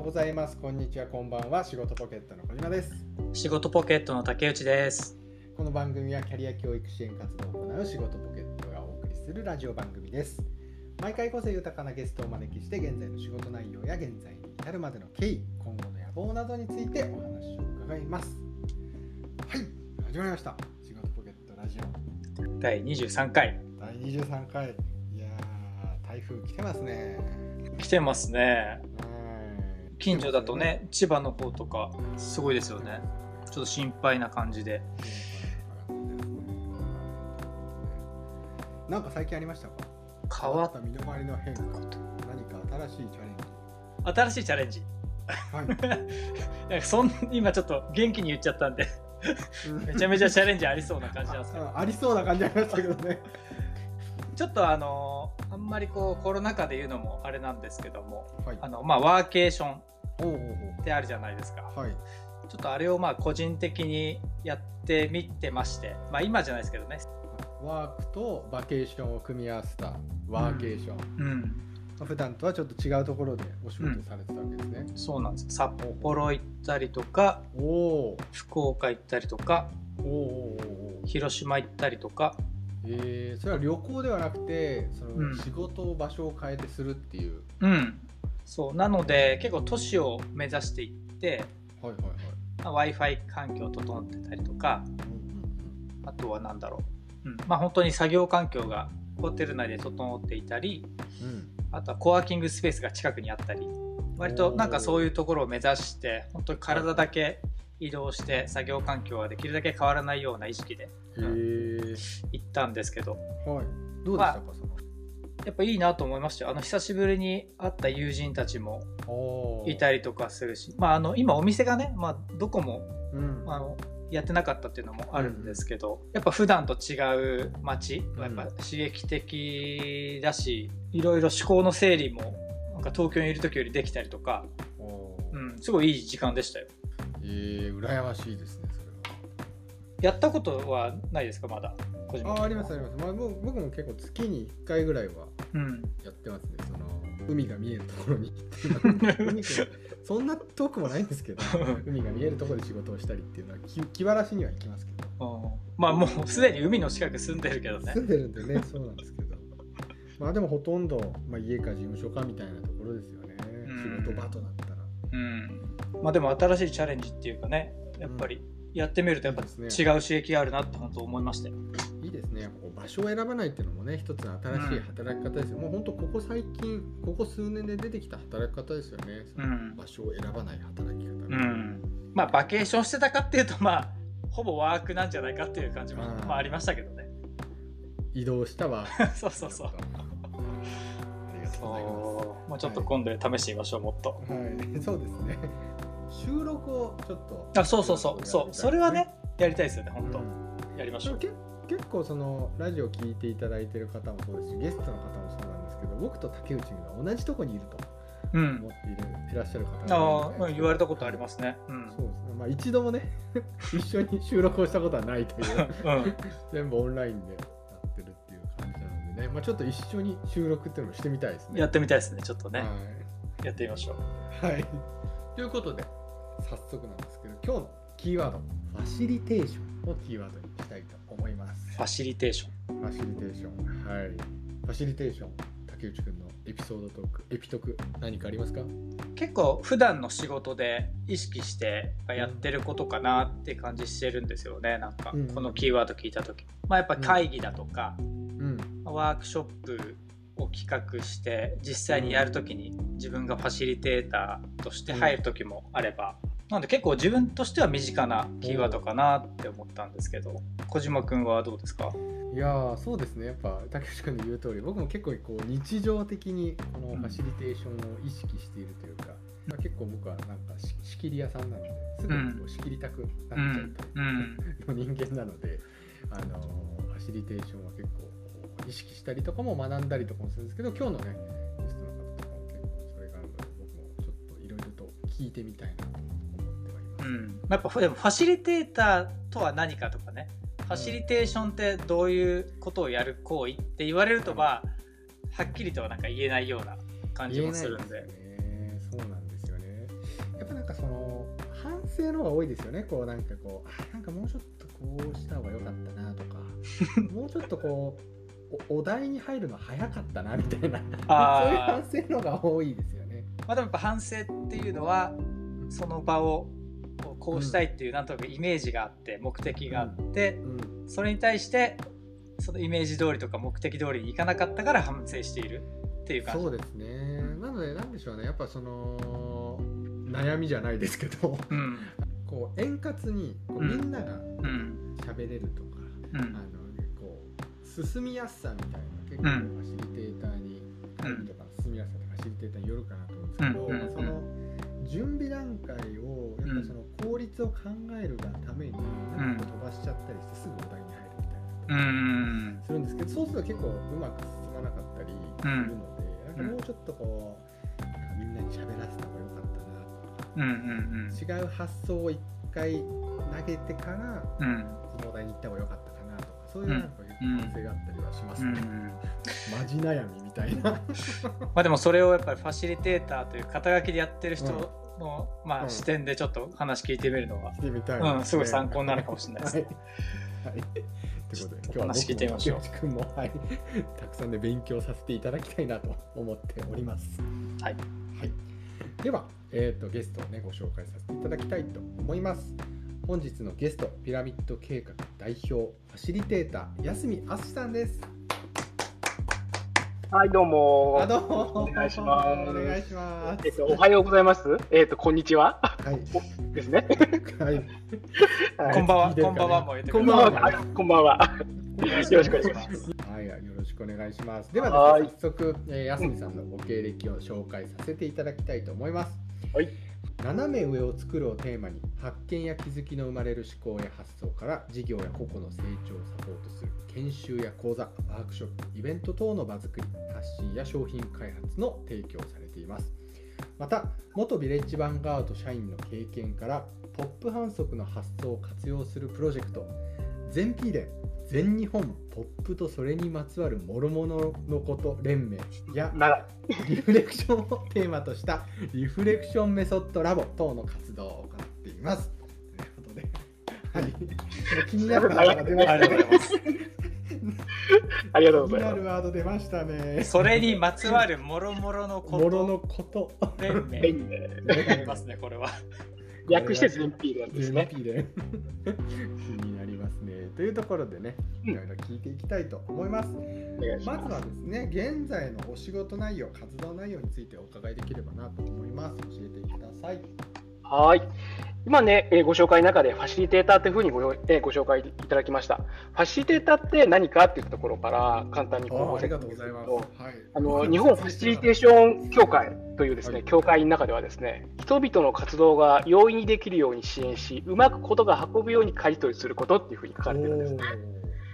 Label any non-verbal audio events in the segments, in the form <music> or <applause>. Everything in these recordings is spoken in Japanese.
うございます。こんにちは、こんばんは。仕事ポケットの小島です。仕事ポケットの竹内です。この番組はキャリア教育支援活動を行う仕事ポケットがお送りするラジオ番組です。毎回個性豊かなゲストをお招きして、現在の仕事内容や現在に至るまでの経緯、今後の野望などについてお話を伺います。はい、始まりました。仕事ポケットラジオ第23回。第23回。いやー、台風来てますね。来てますね。はい近所だとね、千葉の方とか、すごいですよね。ちょっと心配な感じで。なんか最近ありましたか？変わっった身の回りの変化何か新しいチャレンジ。新しいチャレンジ。はい。<laughs> なんかそん今ちょっと元気に言っちゃったんで、めちゃめちゃチャレンジありそうな感じなんですけど、<laughs> あありそうな感じありましたけどね。ちょっとあのあんまりこうコロナ禍で言うのもあれなんですけども、はい。あのまあワーケーションってあるじゃないですか。はい。ちょっとあれをまあ個人的にやってみてまして、まあ今じゃないですけどね。ワークとバケーションを組み合わせたワーケーション、うん。まあ普段とはちょっと違うところでお仕事されてたわけですね、そうなんです。札幌行ったりとか、おお福岡行ったりとか、お広島行ったりとか、えー、それは旅行ではなくてその、うん。仕事場所を変えてするっていう。うん。そう。なので、結構都市を目指していって、はいはいはいまあ Wi-Fi 環境整ってたりとか、うんあとは何だろう。うん。まあ本当に作業環境がホテル内で整っていたり、うんうんあとはコワーキングスペースが近くにあったり、割となんかそういうところを目指して、本当に体だけ移動して作業環境はできるだけ変わらないような意識でうん、へえ行ったんですけど、はいどうでしたか、そのやっぱいいなと思いましたよ。あの久しぶりに会った友人たちもいたりとかするし、まあ、あの今お店がね、まあ、どこもうん。あのやってなかったっていうのもあるんですけど、やっぱ普段と違う街はやっぱ刺激的だし、いろいろ思考の整理もなんか東京にいる時よりできたりとか、おうーん、すごいいい時間でしたよ。えー、羨ましいですねそやったことはないですかまだ？あありますあります、まあ、もう僕も結構月に1回ぐらいはうん。やってますね。その海が見えるところに。<laughs> そんな遠くもないんですけど海が見えるところで仕事をしたりっていうのは気気晴らしには行きますけど。まあもうすでに海の近く住んでるけどね。住んでるんでね。そうなんですけど。まあでもほとんど、まあ、家か事務所かみたいなところですよね。うん。仕事場となったら。うん。まあでも新しいチャレンジっていうかねやっぱりやってみるとやっぱ違そう刺激があるなって本当思いましたよ。いいですねこう場所を選ばないっていうのもね一つの新しい働き方ですよ、もう本当ここ最近ここ数年で出てきた働き方ですよね、うん。場所を選ばない働き方、うん。まあバケーションしてたかっていうとまあほぼワークなんじゃないかっていう感じもうん。まあありましたけどね。移動したわ。<laughs> そうそうそう。ありがとうございます。もうちょっと今度試してみましょうもっと。はい、そうですね。収録をちょっと。あそうそうそう。そう。それはねやりたいですよねうん、本当やりましょう。け結構そのラジオ聞いていただいてる方もそうですし、ゲストの方もそうなんですけど、僕と竹内が同じとこにいるとうん思っているいらっしゃる方あがあ、うん言われたことありますねうんそうですね。まあ一度もね、<laughs> 一緒に収録をしたことはないという、うん <laughs> 全部オンラインでやってるっていう感じなのでね、まあちょっと一緒に収録っていうのもしてみたいですね。やってみたいですねちょっとね、はい。やってみましょうはい。ということで、早速なんですけど、今日のキーワード、ファシリテーションをキーワードにしたいと思います。ファシリテーション。ファシリテーション。はい。ファシリテーション、竹内くんのエピソードトーク、エピトク、何かありますか？結構普段の仕事で意識してやってることかなって感じしてるんですよね。なんかうん。このキーワード聞いた時、まあやっぱ会議だとか、うん。ワークショップを企画して実際にやる時に自分がファシリテーターとして入る時もあれば、なんで結構自分としては身近なキーワードかなって思ったんですけど小島くんはどうですか？いやーそうですね。やっぱ竹内くんの言う通り僕も結構こう日常的にこのファシリテーションを意識しているというか、まあ、結構僕はなんかし仕切り屋さんなのですぐにこう仕切りたくなっちゃうタイうん。プの人間なので、あのファシリテーションは結構意識したりとかも学んだりとかもするんですけど今日のねゲストの方とかも結構それがあるので僕もちょっといろいろと聞いてみたいなと。うん、やっぱでもファシリテーターとは何かとかね。ファシリテーションってどういうことをやる行為って言われるとまあはっきりとはなんか言えないような感じもするんで。ねそうなんですよね。やっぱなんかその反省の方が多いですよね。こうなんかこうあなんかもうちょっとこうした方が良かったなとか。<laughs> もうちょっとこうおお題に入るの早かったなみたいな。そういう反省の方が多いですよね。まあ、でもやっぱ反省っていうのはその場をこうしたいっていうなんとなくイメージがあって目的があってうん。それに対してそのイメージ通りとか目的通りにいかなかったから反省しているっていう感じ。そうですね。なので、なんでしょうね、やっぱその悩みじゃないですけど、うん。こう円滑にこううんみんながうん。喋れるとか、うんあのこう進みやすさみたいな結構うん。ファシリテーターに、会議とかの進みやすさでファシリテーターによるかなと思うんですけど、うん。その準備段階をやっぱその効率を考えるがために、なんか飛ばしちゃったりしてすぐお題に入るみたいな。うん。するんですけどそうすると結構うまく進まなかったりするので、なんかもうちょっとこうなんかみんなに喋らせた方がよかったなとかうんうん違う発想を一回投げてからうのお題に行った方がよかったかなとかそういうなんかうん反省があったりはしますうんうね、ん。マジ悩みみたいな。<laughs> まあでもそれをやっぱりファシリテーターという肩書きでやってる人の、まあ、うん視点でちょっと話聞いてみるのは、してみたいうん、すごい参考になるかもしれないですはいね。はいということで今日は話聞いてみましょう君も、はい、たくさんで勉強させていただきたいなと思っております。はい、はい、では、えー、とゲストを、ね、ご紹介させていただきたいと思います。本日のゲスト、ピラミッド計画代表、ファシリテーター、安見敦さんです。はい、どうも。あどうもお願いしますお願いします。えっと、おはようございます？えっと、こんにちは？はい、ですね。はい、はいこんばんは、こんばんはこんばんははいこんばんは。よろしくお願いします。はい、よろしくお願いします。では早速、えー、安見さんのご経歴を紹介させていただきたいと思います。はい。斜め上を作るをテーマに発見や気づきの生まれる思考や発想から事業や個々の成長をサポートする研修や講座、ワークショップ、イベント等の場作り、発信や商品開発の提供されています。また、元ビレッジヴァンガード社員の経験からポップ反則の発想を活用するプロジェクト、全 P 連全日本ポップとそれにまつわる諸々のこと連盟や。リフレクションをテーマとしたリフレクションメソッドラボ等の活動を行っています。ということで、はい、気になるワードが出ました <laughs> ありがとうございね。ます。ありがとう気になるございまワード出ましたね。それにまつわるもろもろのことのこと。連盟す。連盟ありますね、これは。略して全 P 連です全ね。P で <laughs> 気になりますね。というところでね、うんいろいろ聞いていきたいと思います。まず。はですね、現在のお仕事内容、活動内容についてお伺いできればなと思います。教えてください。はい。今ね、えーご紹介の中でファシリテーターというふうにご,、えーご紹介いただきました。ファシリテーターって何かっていうところから簡単にご説とうございます。明すると、はい、あの日本ファシリテーション協会というですね、はい協会の中ではですね、人々の活動が容易にできるように支援し、うまくことが運ぶように舵取りすることっていうふうに書かれてるんですね。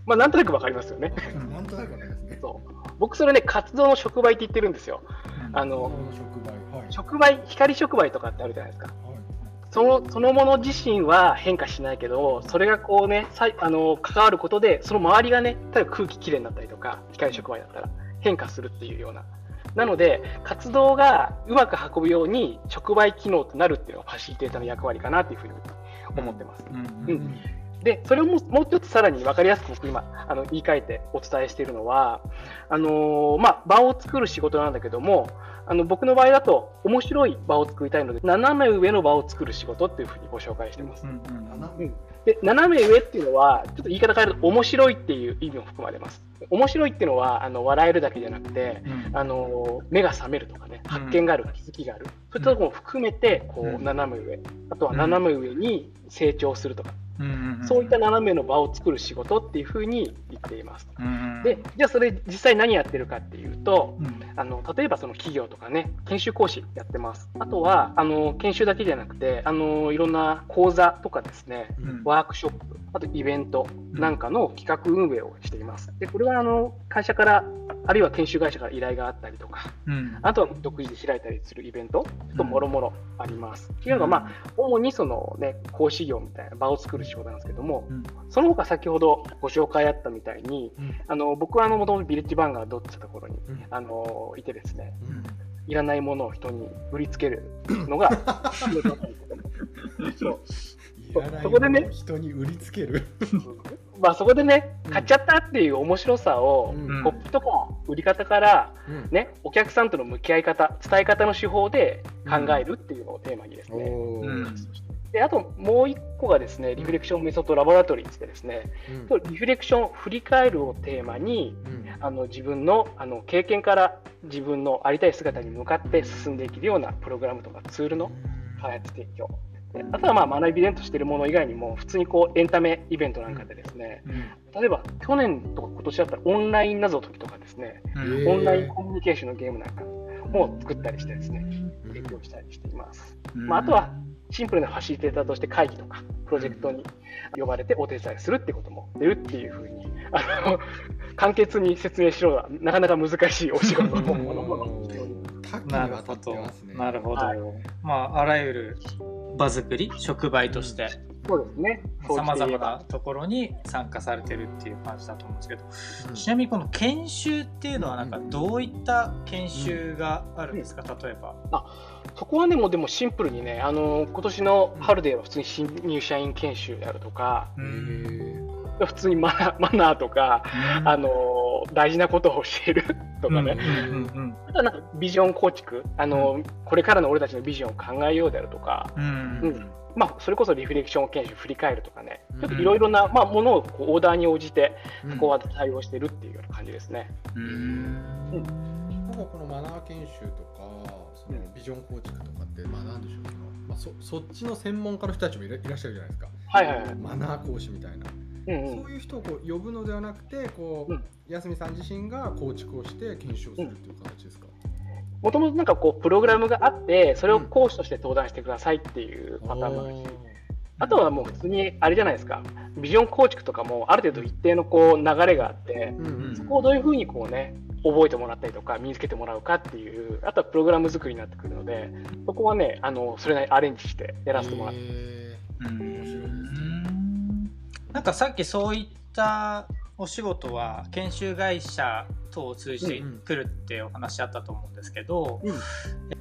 まあ、なんとなくわかりますよね。なんとなくわかりますね。そう僕、それね、活動の触媒って言ってるんですよ。あの触媒、はい。触媒、光触媒とかってあるじゃないですか。はいそのそのもの自身は変化しないけど、それがこうね、さいあの関わることで、その周りがね、例えば空気きれいになったりとか、光触媒だったら変化するっていうような。なので、活動がうまく運ぶように触媒機能となるっていうのがファシリテーターの役割かなというふうに思ってます。うんうんで、それをもうもうちょっとさらに分かりやすく僕今あの言い換えてお伝えしているのは、あのーまあ、場を作る仕事なんだけども、あの僕の場合だと面白い場を作りたいので、斜め上の場を作る仕事っていうふうにご紹介してます。で斜め上っていうのは、ちょっと言い方変えると面白いっていう意味も含まれます。面白いっていうのはあの笑えるだけじゃなくて、うん。あの目が覚めるとかね、うん。発見がある、気づきがある、そういったところも含めてこう斜め上、あとは斜め上に成長するとか、そういった斜めの場を作る仕事っていうふうに言っています。で、じゃあそれ実際何やってるかっていうと、うんあの例えばその企業とかね、研修講師やってます。あとはあの研修だけじゃなくて、あのいろんな講座とかですね、うん。ワークショップ、あとイベントなんかの企画運営をしています。で、これはあの会社から、あるいは研修会社から依頼があったりとか、うん。あとは独自で開いたりするイベントともろもろあります。っていうのが、まあ、主にそのね、講師業みたいな場を作る仕事なんですけども、うん。その他先ほどご紹介あったみたいに、うん。あの僕はあのもともとビレッジバンガードってところにうん。あのいてですね、うん。いらないものを人に売りつけるのが <laughs> そう。そこでね人に売りつける。<laughs> まあそこでねうん。買っちゃったっていう面白さを、うん。ポップとか売り方からうん。ねお客さんとの向き合い方伝え方の手法で考えるっていうのをテーマにですね、うんであともう一個がですねリフレクションメソッドラボラトリーってですね、うん。リフレクション振り返るをテーマにうん。あの自分のあの経験から自分のありたい姿に向かって進んでいけるようなプログラムとかツールの開発提供。であとはまあ学びイベントしているもの以外にも普通にこうエンタメイベントなんかでですね、例えば去年とか今年だったらオンライン謎解きとかですね、オンラインコミュニケーションのゲームなんかも作ったりしてですね、提供したりしています。まあ、あとはシンプルなファシリテーターとして会議とかプロジェクトに呼ばれてお手伝いするってことも出るっていうふうにあの <laughs> 簡潔に説明しろはなかなか難しいお仕事のものも。非常に多岐にわたなるほどってますね。なるほど、はい。まああらゆる場作り触媒として。そうですね。さまざまなところに参加されてるっていう感じだと思うんですけど。うん。ちなみにこの研修っていうのはなんかどういった研修があるんですか？例えば。そこはね、もうでもシンプルにね、あの今年の春では普通に新入社員研修であるとか、へー普通にマナーマナーとか、あの大事なことを教える <laughs> とかね、うんうんうんあとはなんかビジョン構築、あのこれからの俺たちのビジョンを考えようであるとか、うんうん。まあ、それこそリフレクション研修振り返るとかね、うん。ちょっといろいろな、まあ、ものをこうオーダーに応じて、うん。そこは対応してるっていうような感じですね。うん。なんかこのマナー研修とかそのビジョン構築とかってまあなんでしょうまあ、そそっちの専門家の人たちもいらいらっしゃるじゃないですか。はいはいはい。マナー講師みたいな、うんうん。そういう人をこう呼ぶのではなくてこう、うん。安見さん自身が構築をして研修をするっていう形ですか、もともとなんかこうプログラムがあって、それを講師として登壇してくださいっていうパターンもあるし、あとはもう普通にあれじゃないですか、ビジョン構築とかもある程度一定のこう流れがあって、うんうん。そこをどういうふうにこうね、覚えてもらったりとか、身につけてもらうかっていう、あとはプログラム作りになってくるので、そこはね、あのそれなりにアレンジしてやらせてもらって、へうんなんかさっきそういったお仕事は研修会社等を通じてくるってお話あったと思うんですけど、うん。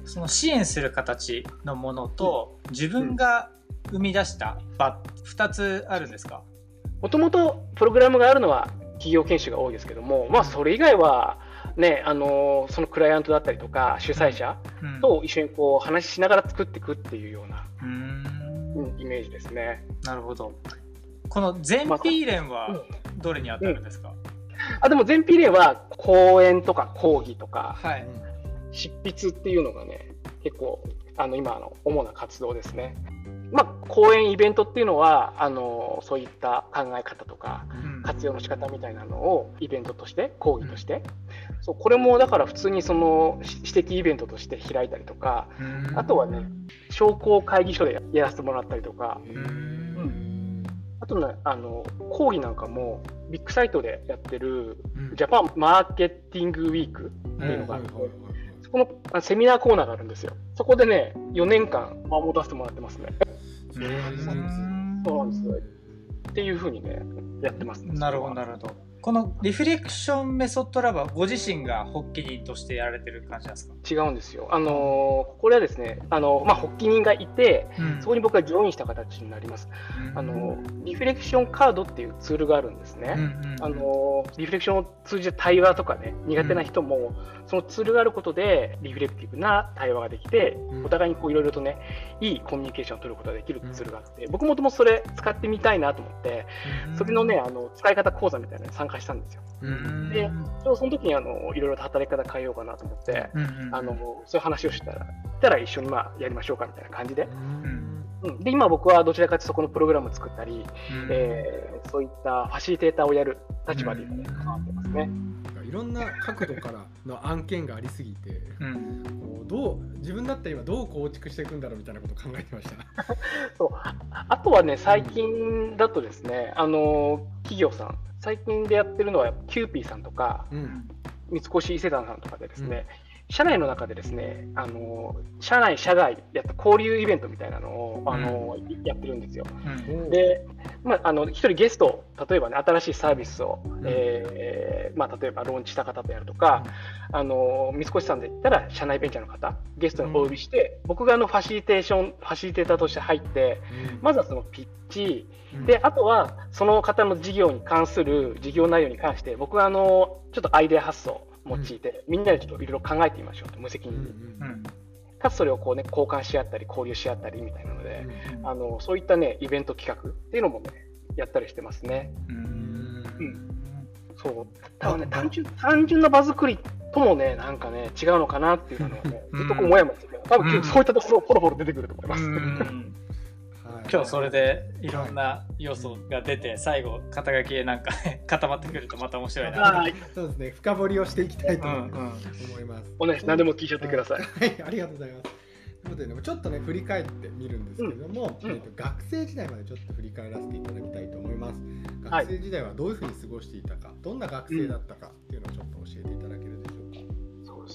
その支援する形のものと自分が生み出した場2つあるんですか、もともとプログラムがあるのは企業研修が多いですけども、まあ、それ以外は、ね、あのそのクライアントだったりとか、主催者うん。と一緒にこう話ししながら作っていくっていうような、うん。うんイメージですね。なるほどこの全ピーレンうはんどれに当たるんですか、あでも全 P 例は講演とか講義とかはい、執筆っていうのがね結構あの今の主な活動ですね。まあ、講演イベントっていうのはあのそういった考え方とかうん。活用の仕方みたいなのをイベントとして講義として、そうこれもだから普通にそのし私的イベントとして開いたりとかうん。あとはね商工会議所でやらせてもらったりとかあとねあの講義なんかもビッグサイトでやってるうんジャパンマーケティングウィークっていうのがあって、そこのあセミナーコーナーがあるんですよ。そこでね、4年間守らせてもらってますね。そうなんですよっていうふうにね、やってます、ね。なるほどなるほどこのリフレクションメソッドラボはご自身が発起人としてやられてる感じなんですか、違うんですよ。あのーこれはですね、あのまあ、発起人がいて、そこに僕がジョインした形になります。あのリフレクションカードっていうツールがあるんですね。あのリフレクションを通じて対話とかね苦手な人も、そのツールがあることでリフレクティブな対話ができて、うん。お互いにこういろいろとねいいコミュニケーションを取ることができるツールがあって、僕もともとそれ使ってみたいなと思ってそれのねあの使い方講座みたいなのに参加したんですよ。うん。でちょうどその時にあのいろいろと働き方変えようかなと思って、あのそういう話をしたらしたら一緒にまあやりましょうかみたいな感じで,、うん、で今僕はどちらかというとそこのプログラムを作ったり、えーそういったファシリテーターをやる立場で今ね関わってますね。いろんな角度からの案件がありすぎてうん。どう自分だったら今どう構築していくんだろうみたいなことを考えてました？<laughs> そう。ああとはね、最近だとですね、あの企業さん、最近でやってるのはキューピーさんとか、うん。三越伊勢丹さんとかでですね、社内の中でですね、あの社内、社外やった交流イベントみたいなのを、あのやってるんですよ。うん。で、まあ、あの一人ゲスト、例えばね、新しいサービスを、えーまあ、例えばローンチした方であるとか、あの三越さんで言ったら社内ベンチャーの方、ゲストにお呼びして、僕があのファシリテーション、ファシリテーターとして入って、まずはそのピッチ、で、あとはその方の事業に関する事業内容に関して、僕はあのちょっとアイデア発想を用いて、みんなでちょっといろいろ考えてみましょうと、無責うん任に。うん。かつそれをこう、ね、交換し合ったり、交流し合ったりみたいなので、あのそういった、ね、イベント企画っていうのも、ね、やったりしてますね。うん。そう。ただね単純単純な場作りともね、なんかね、違うのかなっていうのはね、うん。ずっとこうもやもやしてる多分うん。そういったところ、ポロポロ出てくると思います。うんはい今日それでいろんな要素が出て最後肩書きでなんか <laughs> 固まってくるとまた面白いな。はい、そうですね深掘りをしていきたいとうん思うんいます。お願いします。何でも聞いちゃってください。はい、ありがとうございます。ということでね、ちょっとね、振り返ってみるんですけども、うんえーと学生時代までちょっと振り返らせていただきたいと思います。はい学生時代はどういうふうに過ごしていたか、どんな学生だったかっていうのをちょっと教えていただけるでしょうか。そう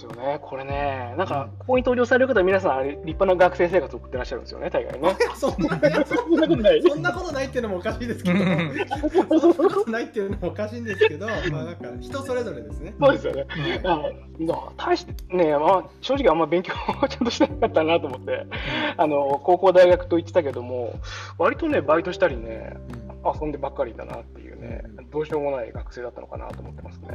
ですよね、これね、なんか、ここに登場される方は皆さん、あれ立派な学生生活を送ってらっしゃるんですよね、大概ね。そんな、ことない。そんなことない。っていうのもおかしいですけど、そんなことないっていうのもおかしいんですけど、まあなんか人それぞれですね。そうですよね。あの大してね、まあ、正直あんま勉強をちゃんとしてなかったなと思って、あの高校、大学と言ってたけども、割とね、バイトしたりね、遊んでばっかりだなってどうしようもない学生だったのかなと思ってますね。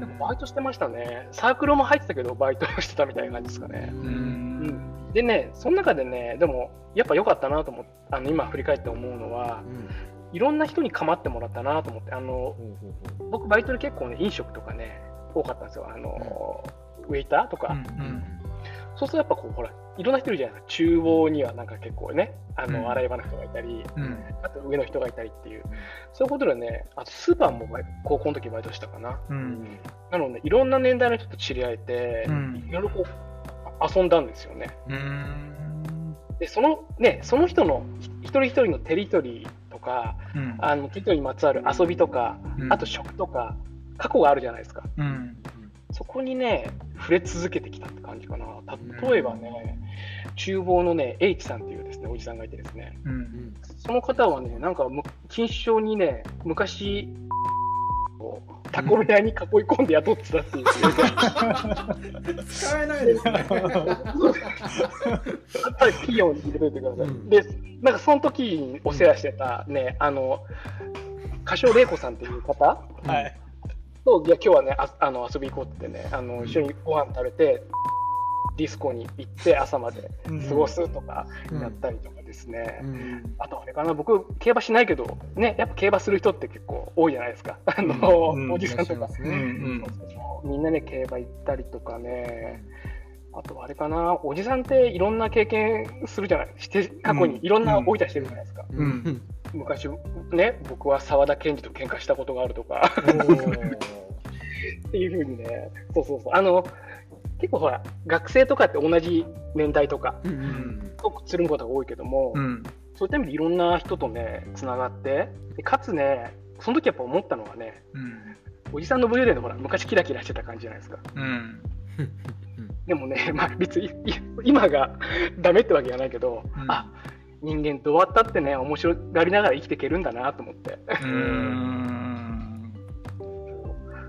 でもバイトしてましたね。サークルも入ってたけど、バイトしてたみたいな感じですかね。うん、でね、その中でね、でも、やっぱ良かったなと思って、あの今振り返って思うのは、いろんな人に構ってもらったなと思って、あの僕、バイトで結構ね、飲食とかね、多かったんですよ。あの、ウェイターとか。そうするとやっぱこう、ほら、いろんな人いるじゃないですか。厨房にはなんか結構ね、あの、うん。洗い場の人がいたり、うん。あと上の人がいたりっていう、そういうことでね、あとスーパーも高校の時バイトしたかな。うん。なので、いろんな年代の人と知り合えて、うん。いろいろこう、遊んだんですよね。うん。で、そのね、その人の一人一人のテリトリーとか、うん。あのテリトリーにまつわる遊びとか、うん。あと食とか、過去があるじゃないですか。うんそこにね、触れ続けてきたって感じかな。例えばね、厨房のね、H さんっていうですね、おじさんがいてですね、うんその方はね、なんかむ、錦糸町にね、昔、をタコ部屋に囲い込んで雇ってたっていう。使えないですね。<laughs> やっぱり企業に入れといてください。うんで、なんかその時にお世話してたね、あの、歌唱玲子さんっていう方はいと、いや、今日はね、ああの遊び行こうってね、あの一緒にご飯食べて、ディスコに行って朝まで過ごすとかやったりとかですね。うん。あとあれかな、僕、競馬しないけど、ね、やっぱ競馬する人って結構多いじゃないですか。あの、うん。<laughs> おじさんとか。ねん。みんなね、競馬行ったりとかね、あとあれかな、おじさんっていろんな経験するじゃない。して過去にいろんな老いたしてるじゃないですか。うん昔、ね、僕は澤田研二と喧嘩したことがあるとか。っていうふうにね、そうそうそう、あの、結構ほら、学生とかって同じ年代とか、うんうんとつるむことが多いけども、うん。そういった意味でいろんな人とね、つながって、でかつね、その時やっぱ思ったのはね、おじさんの武勇伝のほら、昔キラキラしてた感じじゃないですか。うん。でもね、まあ、別にい今がダメってわけじゃないけど、うん。あ人間どうやったってね、面白がりながら生きていけるんだなと思って、うん。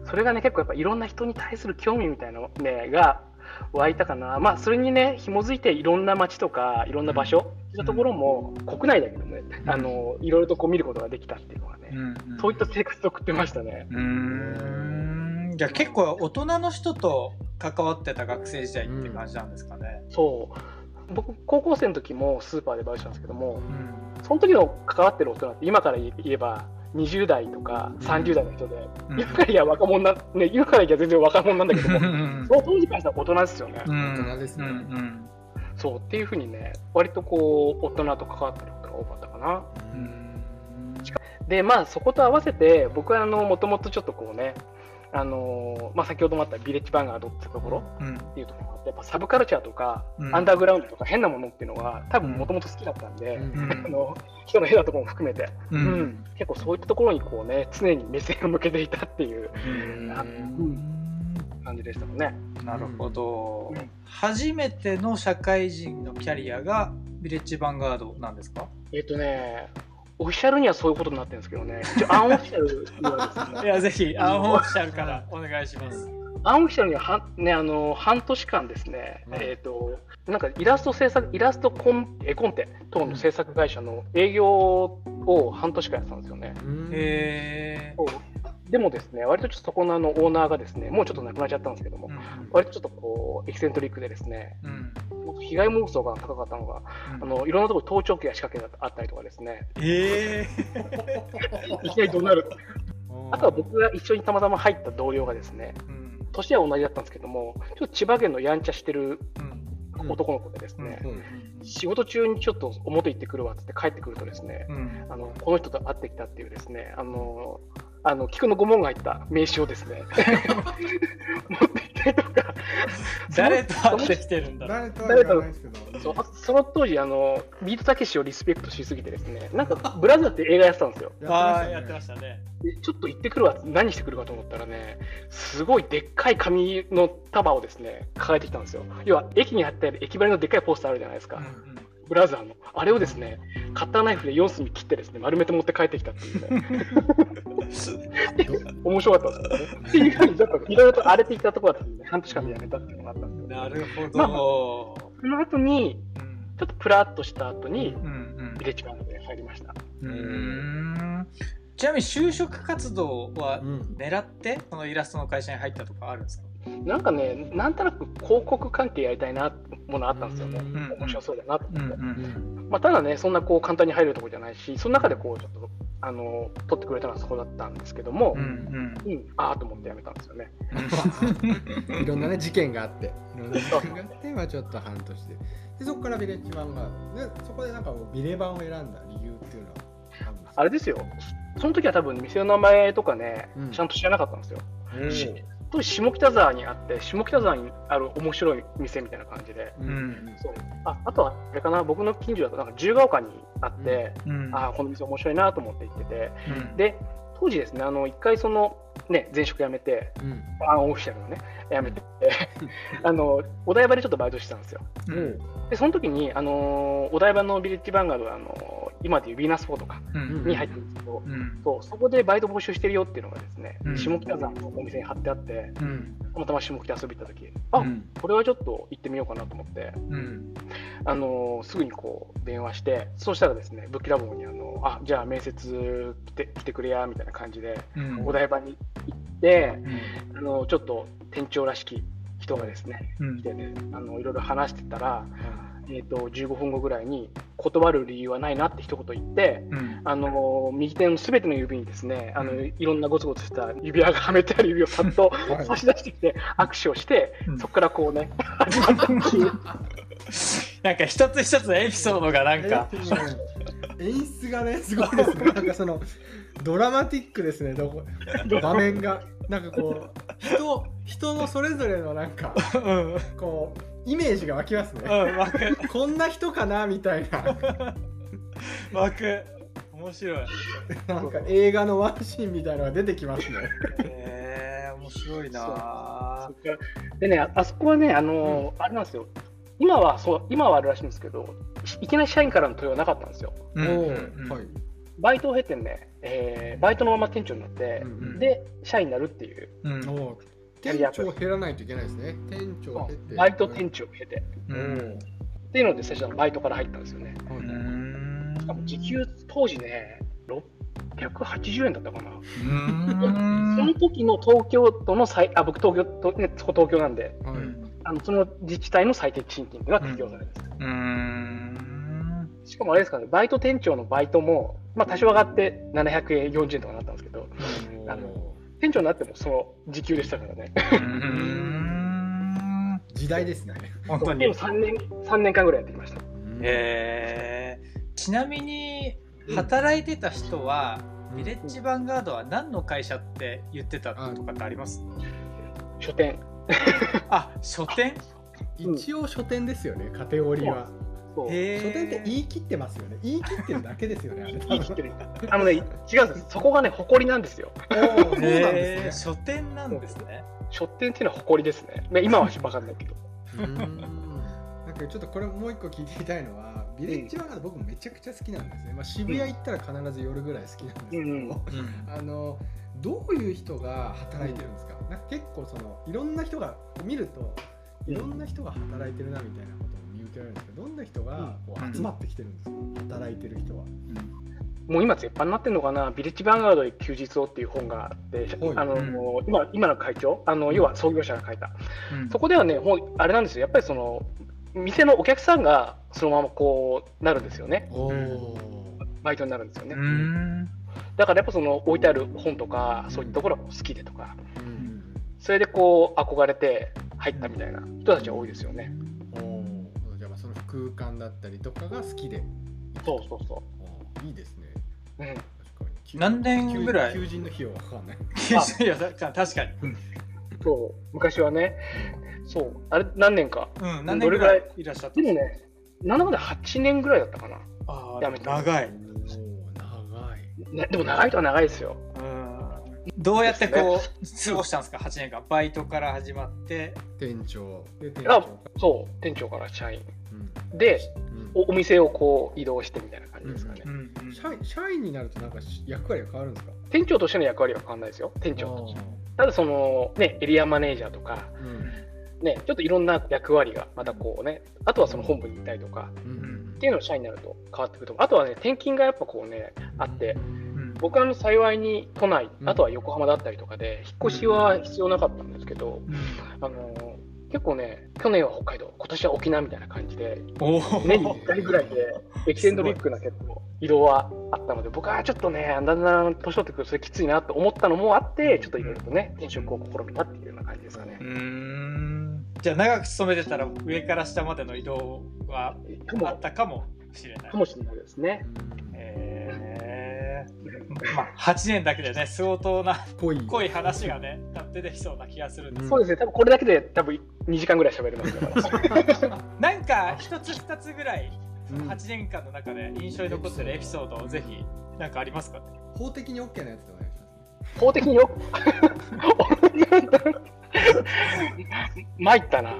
それがね、結構やっぱいろんな人に対する興味みたいなの、ね、が湧いたかな、まあ、それにね、紐づいていろんな街とか、いろんな場所、そうところも、国内だけどね、ん。あのいろいろとこう見ることができたっていうのがね、うん。そういった生活を送ってましたね。うん。じゃあ結構大人の人と関わってた学生時代って感じなんですかね。そう僕、高校生の時もスーパーでバイトしたんですけども、うん。その時の関わってる大人って、今から言えば、20代とか30代の人で、うん。今から言えば若者な、ね、今から言えば全然若者なんだけども、うん。その当時からしたら大人ですよね。うん大人ですね。うん。そうっていうふうにね、割とこう、大人と関わってることが多かったかな。うん。うんで、まあ、そこと合わせて、僕はもともとちょっとこうね、あのーまあ、先ほどもあったビレッジヴァンガードってところうん。っていうところがあって、やっぱサブカルチャーとか、うん。アンダーグラウンドとか変なものっていうのが、多分もともと好きだったんで、うん。<laughs> あの人の変なところも含めて、ううん。ん結構そういったところにこうね、常に目線を向けていたっていううん。感じでしたもんね。うなるほど、うん。初めての社会人のキャリアがビレッジヴァンガードなんですか？えっ、とね、オフィシャルにはそういうことになってるんですけどね、一応アンオフィシャルにはですね、いやぜひアンオフィシャルからお願いします。アンオフィシャルにはは、ね、あの半年間ですね、うんえっ、と、なんかイラスト制作、イラストコン絵コンテ等の制作会社の営業を半年間やってたんですよね。うんへでもですね、割とちょっとそこのあのオーナーがですね、もうちょっと亡くなっちゃったんですけども、割とちょっとこうエキセントリックでですね、うん被害妄想が高かったのが、あのいろんなところに盗聴器が仕掛けがあったりとかですね、え。いきなり怒鳴る。うん。あとは僕が一緒にたまたま入った同僚がですね、うん。年は同じだったんですけども、ちょっと千葉県のやんちゃしてるうん。男の子でですね、うん。仕事中にちょっと表行ってくるわってって帰ってくるとですね、うん。あのこの人と会ってきたっていうですね、あの、あの菊の御紋が入った名刺をですね、持ってきたりとか、<laughs> 誰と会ってきてるんだろう。誰とは言わないですけど。そうあその当時あの、ビートたけしをリスペクトしすぎてですね、なんかブラザーって映画やってたんですよ。ああやっててやっましましたね。でちょっと行ってくるわ何してくるかと思ったらね、すごいでっかい紙の束をですね、抱えてきたんですよ。要は駅に貼ってある駅張りのでっかいポスターあるじゃないですか。うんブラザーの。あれをですね、カッターナイフで4隅切ってですね、丸めて持って帰ってきたっていうね。面白かったですよね。っていう感じだったんですいろいろと荒れていったところだったんで、半年間で辞めたっていうのがあったんですよ。なるほど、まあその後に、ちょっとプラッとした後に、うんうんビレッジバンドで入りました。うんうんちなみに就職活動はうん狙ってそのイラストの会社に入ったとかあるんですか？なんかね、なんとなく広告関係やりたいなものあったんですよね。うん面白そうだなとうん思って。うんまあ、ただね、そんなこう簡単に入れるところじゃないし、その中でこうちょっとあの取ってくれたのはそこだったんですけども、うんうん。うん、ああと思ってやめたんですよね。いろんなね事件があって。いろんな事件があってまあちょっと半年ででそこからビレッジ版がでそこでなんかこうビレ版を選んだ理由っていうのはあれですよ、その時は多分店の名前とかね、うん。ちゃんと知らなかったんですよ。当時、下北沢にあって、下北沢にある面白い店みたいな感じで、うん。そう。ああとはあれかな、僕の近所だとなんか自由が丘にあって、うん。ああ、この店面白いなと思って行ってて、うん。で、当時ですね、あの一回その、ね、前職辞めて、うん。オフィシャルのね、辞めて、あのお台場でちょっとバイトしてたんですよ。うん。で、その時に、あのお台場のビレッジヴァンガードは、あの今でいうヴィーナスフォーとかうん。に入ってるんですけど、うん。そうそこでバイト募集してるよっていうのがですね、うん。下北沢のお店に貼ってあって、うん。たまたま下北遊び行った時あ、うん。これはちょっと行ってみようかなと思って、うん。あのすぐにこう電話して、そうしたらですね、ブッキラボにあのあじゃあ面接来て来てくれやみたいな感じで、うん。お台場に行って、うん。あのちょっと店長らしき人がですね、うん。来てね、あのいろいろ話してたら、えー、と15分後ぐらいに断る理由はないなって一言言って、うん。あの右手のすべての指にですねあのいろんなゴツゴツした指輪がはめてある指をさっと <laughs> はい。差し出してきて握手をして、うん。そこからこうね始まったっていうなんか一つ一つのエピソードがなんか。え演出がねすごいですね。なんかそのドラマティックですねどこ <laughs> 場面が。なんかこう人人のそれぞれのなんかうん。うんこうイメージが湧きますね、湧く。こんな人かなみたいな。湧く。面白い。なんか映画のワンシーンみたいなのが出てきますね。へえ面白いな。そっからでねああそこはねあの、あれなんですよ。今はそう今はあるらしいんですけどいいきなり社員からの問いはなかったんですよ。うん。はいバイトを経てね、えーバイトのまま店長になって、うんで社員になるっていう。うん。店長を減らないといけないですね。店長を経て。バイト店長を経て。ううん。んっていうので最初はバイトから入ったんですよね。うはいん。しかも時給当時ね680円だったかな、うん。その時の東京都の最あ僕東京都、ね、そこ東京なんではい。あのその自治体の最低賃金が適用されるんです、うん。しかもあれですかねバイト店長のバイトも、まあ、多少上がって700円40円とかなったんですけどあの店長になってもその時給でしたからね。うん。時代ですね。本当に。でも3年 ,3 年間ぐらいやってきました。えー。ちなみに働いてた人は、ビレッジヴァンガードは何の会社って言ってたとかってあります？書店。あ書店？一応書店ですよねカテゴリーはそうへー書店って言い切ってますよね言い切ってるだけですよね言い切ってる。あのね、違うんです。そこがね、誇りなんですよ。そうなんへですねー書店なんですね。書店っていうのは誇りですね。で今は分かんないけど。うーんなんかちょっとこれもう一個聞いてみたいのはビレッジワンガード僕めちゃくちゃ好きなんですね、まあ、渋谷行ったら必ず夜ぐらい好きなんですけど、うんあのどういう人が働いてるんですか,、なんか結構そのいろんな人が見るといろんな人が働いてるなみたいなことんですけどどんな人がこう集まってきてるんですか、働いてる人は。もう今絶版になってるのかな、ビレッジヴァンガードで休日をっていう本があって、はい。あのうん。今今の会長、あの要は創業者が書いた、うん。そこではね、もうあれなんですよ、やっぱりその店のお客さんがそのままこうなるんですよね、おバイトになるんですよね。うん。だからやっぱその置いてある本とか、そういったところが好きでとか、うん。それでこう憧れて入ったみたいな人たちが多いですよね。空間だったりとかが好きで。そうそうそおーいいですね。う。うん、確かに。何年ぐらい？求人の費用はかかんない。<laughs> いやだ確かに。そう昔はね、そう、あれ何年か？うん、何年ぐらいいらっしゃった？でもね、なんだかんだ8年ぐらいだったかな。あやめた長い。長い。ね、でも長いとは長いですよ。うん。どうやってこう過ごしたんですか、8年間。バイトから始まって。店長。あそう、店長から社員。うん。で、うん。おお店をこう移動してみたいな感じですかね。ん社員社員になるとなんかし役割が変わるんですか？店長としての役割は変わらないですよ、店長として。ただその、ね、エリアマネージャーとか、うん。ね、ちょっといろんな役割がまたこうね、あとはその本部にいたりとかうん。っていうのを社員になると変わってくると思う。あとはね、転勤がやっぱこうね、あって、うん。僕はあの幸いに都内う、ん。あとは横浜だったりとかで、引っ越しは必要なかったんですけど、あの結構ね、去年は北海道、今年は沖縄みたいな感じで、お年に1回ぐらいで、エキセントリックな結構移動はあったので、僕はちょっとね、だんだん年取ってくるとそれきついなと思ったのもあって、ちょっといろいろとね、転職を試みたっていうような感じですかねう。んじゃあ長く勤めてたら上から下までの移動はあったかもしれないか。もしれないですね。えーまあ、8年だけでね相当な濃い。濃い話がね出てきそうな気がするんです。うん。そうですね、多分これだけで多分2時間ぐらい喋れますから。<laughs> <laughs> なんか一つ二つぐらいうん。8年間の中で印象に残ってるエピソードをぜひなんかありますか？法的に OK なやつでお願いします。法的によ？<laughs> 参ったな。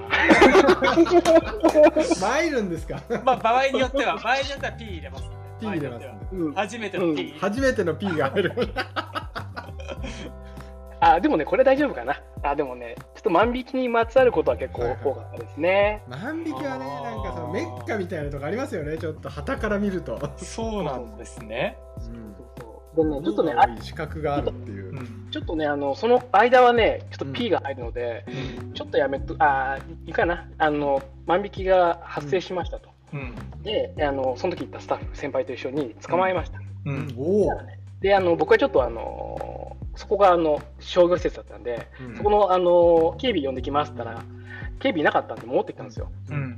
参るんですか？まあ場合によっては場合によっては P 入れます P 入れますうん。初めての P、初めての P が入る。<laughs> あ、でもね、これ大丈夫かな。あ、でもね、ちょっと万引きにまつわることは結構はいはい多かったですね。万引きはねなんかそのメッカみたいなとこありますよね。ちょっと旗から見ると、そうなんですね、そうそうでね、ちょっとね、あ資格があるっていう、うん。ちょっとね、あの、その間はね、ちょっと P が入るので、ちょっとやめと、あ、いいかな。あの、万引きが発生しましたと。うん。で、あの、その時行ったスタッフ、先輩と一緒に捕まえました。うん。おお、で、あの、僕はちょっとあの、そこがあの商業施設だったんで、うん。そこのあの警備呼んできますって言ったら、警備いなかったんで戻ってきたんですよ。うん。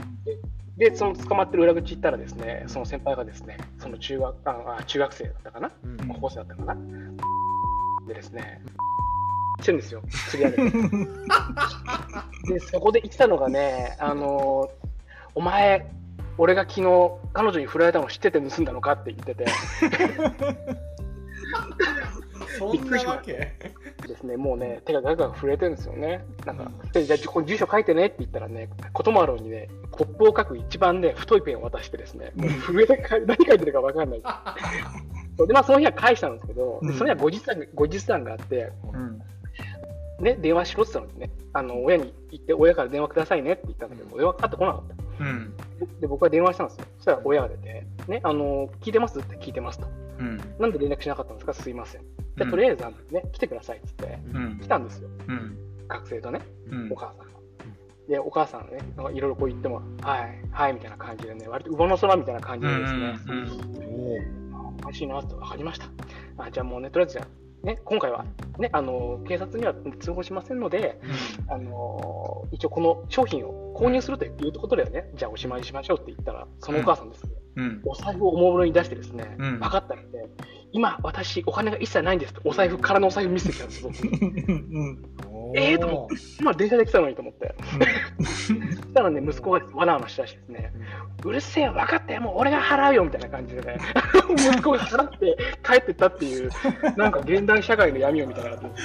で、その捕まってる裏口行ったらですね、その先輩がですね、その中学ああ中学生だったかな、うん。高校生だったかな、でですね、してるんですよ、釣り上げて。<laughs> で、そこで言ってたのがね、あのお前、俺が昨日彼女に振られたの知ってて盗んだのかって言ってて、そんなわけ？ですね、もうね、手がガクガク震えてるんですよね。なんか、でじゃあ、ここに住所書いてねって言ったらね、こともあろうにね、コップを書く一番ね、太いペンを渡してですね、もう震えて <laughs> 何書いてるか分かんない。<laughs> で、まあ、その日は返したんですけど、うん。その日は後日談後日談があって、うん。ね、電話しろって言ったのにね、あの親に言って、親から電話くださいねって言ったんだけど、電話かかってこなかった。うんでで僕は電話したんですよ。そしたら親が出て、ね、あの聞いてますって聞いてますと。うんなんで連絡しなかったんですか？すいません。じゃとりあえず、あのね、来てくださいって言って、うん来たんですよ。うん学生とね。うんお母さんが。で、お母さんがね、なんかいろいろこう言っても、はい、はい、みたいな感じでね、割と馬の空みたいな感じでですね、おおいしいなって分かりました。あじゃあもうね、とりあえずじゃあ、ね、今回は、ね、あの、警察には通報しませんので、あの、一応この商品を購入するということでね、じゃあおしまいにしましょうって言ったら、そのお母さんですね、うん。お財布をおもむろに出してですね、うん。分かったので、今、私、お金が一切ないんですって、お財布からのお財布見せてきたんですよ、僕うんおえーと思今、電車で来たのにと思って。そしたしたらね、息子がわなわなしたらしいですね。うるせえよ、分かったよ、もう俺が払うよみたいな感じでね、<laughs> 息子が払って帰ってったっていう、なんか現代社会の闇を見たなと思って。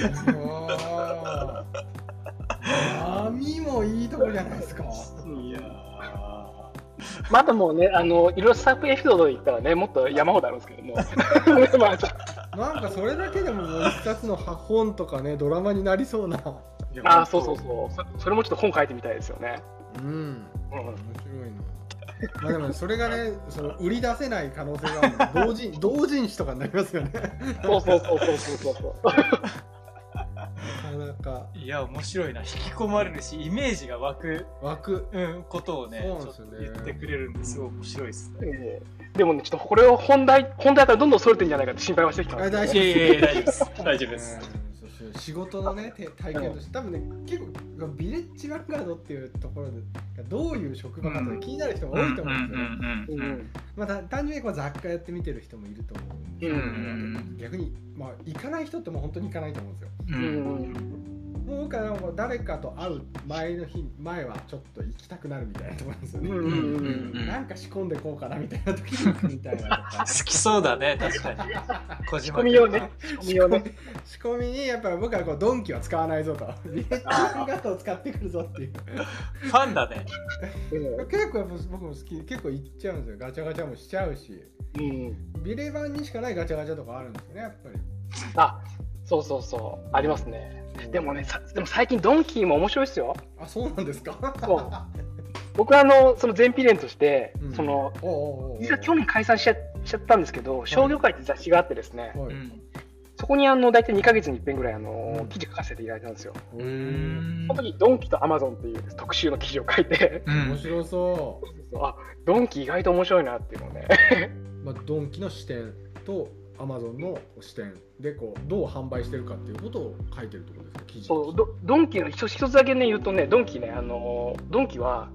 闇もいいとこじゃないですか。いやまたもうね、あの、いろいろスタッフエピソードで言ったらね、もっと山ほどあるんですけども。<laughs> <laughs> まあちょっとなんかそれだけでももう一冊の本とかね、ドラマになりそうな。あーそうそうそうそ。それもちょっと本書いてみたいですよね。うん。うん面白いな。まあでもねそれがね、その売り出せない可能性がある同人 <laughs> 同人誌とかになりますよね。そうそうそうそうそうそう。なかなかいや面白いな引き込まれるしイメージが湧く、湧く。うん、ことをねねと言ってくれるんですごい面白いですね。ええでもね、ちょっとこれを本題、本題からどんどんそれてんじゃないかって心配はしてきた。んですけ大いやいやいや大丈夫です。<laughs> 大丈夫です。仕事のねて体験として多分ね結構ビレッジヴァンガードっていうところでどういう職場かとか気になる人が多いと思うんですよ。まあ、た単純にこう雑貨やって見てる人もいると思うんですけど、うん逆に、まあ、行かない人ってもう本当に行かないと思うんですよ。うん僕はもう誰かと会う前の日前はちょっと行きたくなるみたいなところなんですよね。うんうんうんなんか仕込んでこうかなみたいな時に行くみたいな。好きそうだね確かに。仕込み用ね。仕込み。仕込みにやっぱり僕はこうドンキは使わないぞと。ビレッジヴァンガードを使ってくるぞっていう。ファンだね。うん。結構やっぱ僕も好き。結構行っちゃうんですよ。ガチャガチャもしちゃうし。うん。ビレ版にしかないガチャガチャとかあるんですよねやっぱり。あ、そうそうそう。ありますね。でもね、さでも最近ドンキーも面白いですよ。あそうなんですか？そう。僕はあの、その全ピレンとして、うん。その、実は去年解散しちゃしちゃったんですけど、商業界って雑誌があってですね、はい。うん。そこにあの、大体2ヶ月に1遍ぐらいあのうん、記事書かせていただいたんですよ。その時、ドンキとアマゾンっていう特集の記事を書いて、うん。面白そあ、ドンキ意外と面白いなっていうのをね。う、<laughs> まあ、ドンキの視点とアマゾンの視点。でこうどう販売してるかっていうことを書いてるところですか記事そうドドンキの一つ一つだけね言うとねドンキねあのドンキは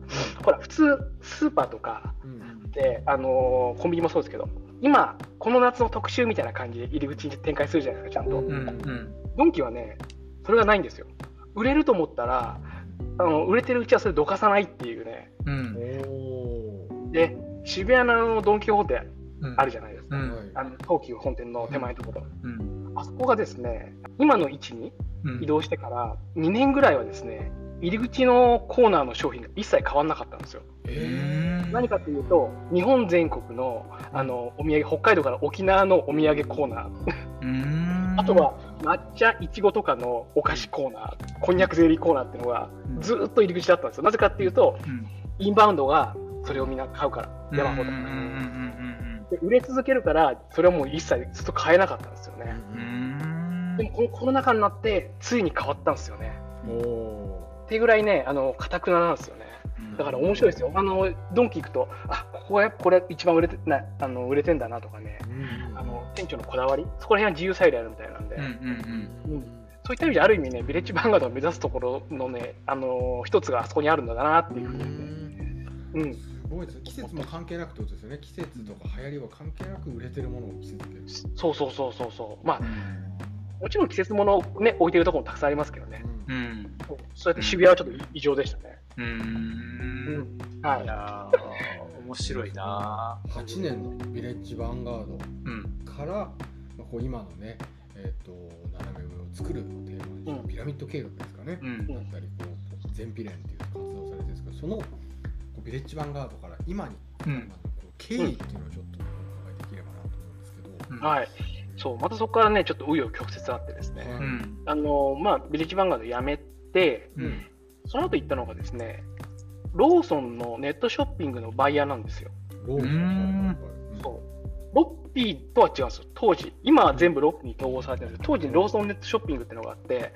ほら普通スーパーとかうん。であのコンビニもそうですけど今この夏の特集みたいな感じで入り口に展開するじゃないですかちゃんと、うん。うん。うんドンキはねそれがないんですよ。売れると思ったらあの売れてるうちはそれどかさないっていうね。うん。おおで渋谷のドン・キホーテうんあるじゃないですか、うん。はい。あの東急本店の手前のところ、うん。あそこがですね今の位置にうん。移動してから2年ぐらいはですね入り口のコーナーの商品が一切変わらなかったんですよ。え何かというと日本全国のあのお土産北海道から沖縄のお土産コーナー。うん。あとは抹茶いちごとかのお菓子コーナーこんにゃくゼリーコーナーっていうのがずーっと入り口だったんですよ。なぜかっていうとうん。インバウンドがそれをみんな買うから山ほどで売れ続けるからそれはもう一切ずっと買えなかったんですよね。でもこのコロナ禍になってついに変わったんですよね。っていうぐらいねあの堅くななんですよね。だから面白いですよ。あのドンキ行くと、あここはやっぱこれ一番売れてなあの売れてんだなとかね、ーあの店長のこだわり、そこら辺は自由裁量あるみたいなんで、そういった意味である意味ね、ビレッジヴァンガードを目指すところのね、あの一つがあそこにあるんだなっていうふうに、うん、すごいですね季節も関係なくってことですよね。季節とか流行りは関係なく売れてるものを着せ付ける。そうそうそうそうそう、まあ、もちろん季節物をね置いてるところもたくさんありますけどね、うん。うんそうそうやって渋谷はちょっと異常でしたね。ううん。ん、はい。い。やー面白いな。8年のビレッジヴァンガードうんから、まあ、こう今のね、えー、と斜め上を作るテーマにうん。ピラミッド計画ですかね、うん。だったりこう全ピレンっていう活動をされてるんですけどそのこうビレッジヴァンガードから今に、うん。今のこう経緯っていうのをちょっとお伺いできればなと思うんですけど、うん。はい。そう、またそこからね、ちょっと紆余曲折あってですね、はいうん。あのまあ、ビレッジヴァンガード辞めて、うん。その後行ったのがですね、ローソンのネットショッピングのバイヤーなんですよ。ローソンうーん。はいそう。ロッピーとは違うんですよ、当時。今は全部ロッピーに統合されてるんですけど、当時ローソンネットショッピングっていうのがあって、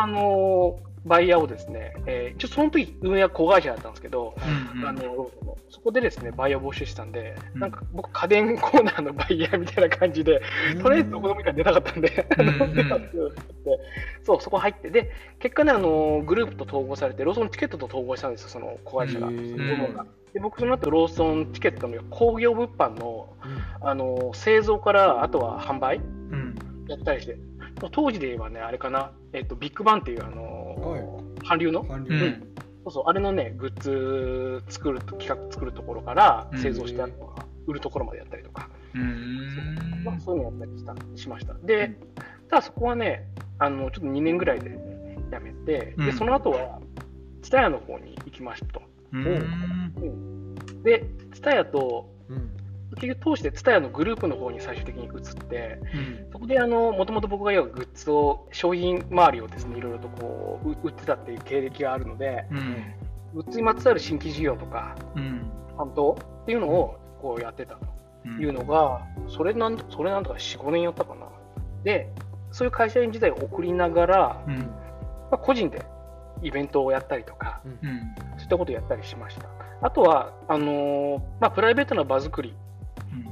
あのバイヤーをですね、えー、ちょその時運営は子会社だったんですけど、うんあのローソンのそこでですね、バイヤーを募集してたんで、うん。なんか僕、家電コーナーのバイヤーみたいな感じで、とりあえずどこでもいいから出たかったんで、<laughs> そう、そこ入って、で、結果ね、あのグループと統合されて、ローソンチケットと統合したんですよ、その子会社が。で僕、その後ローソンチケットの工業物販のあの製造から、あとは販売うん。やったりして、当時で言えばね、あれかな、えっと、ビッグバンっていう、あのはい。韓流の？韓流うん。ねそうそう、あれのね、グッズ作る、企画作るところからうん。製造してあるのが売るところまでやったりとか、うーん。まあ、そういうのやったりしたしました。で、ただそこはね、あのちょっと2年ぐらいでやめて、うん。でその後は、ツタヤの方に行きましたと。うーん。で、ツタヤと、うん結局通してツタヤのグループの方に最終的に移って、うん。そこであの、もともと僕が要はグッズを、商品周りをですね、いろいろとこう、う売ってたっていう経歴があるので、うん。グッズにまつわる新規事業とか、うん。担当っていうのをこうやってたとうん。いうのが、それなんそれなんとか4、5年やったかな。で、そういう会社員時代を送りながら、うん。まあ、個人でイベントをやったりとか、うん。そういったことをやったりしました。あとは、あのーまあ、プライベートな場作り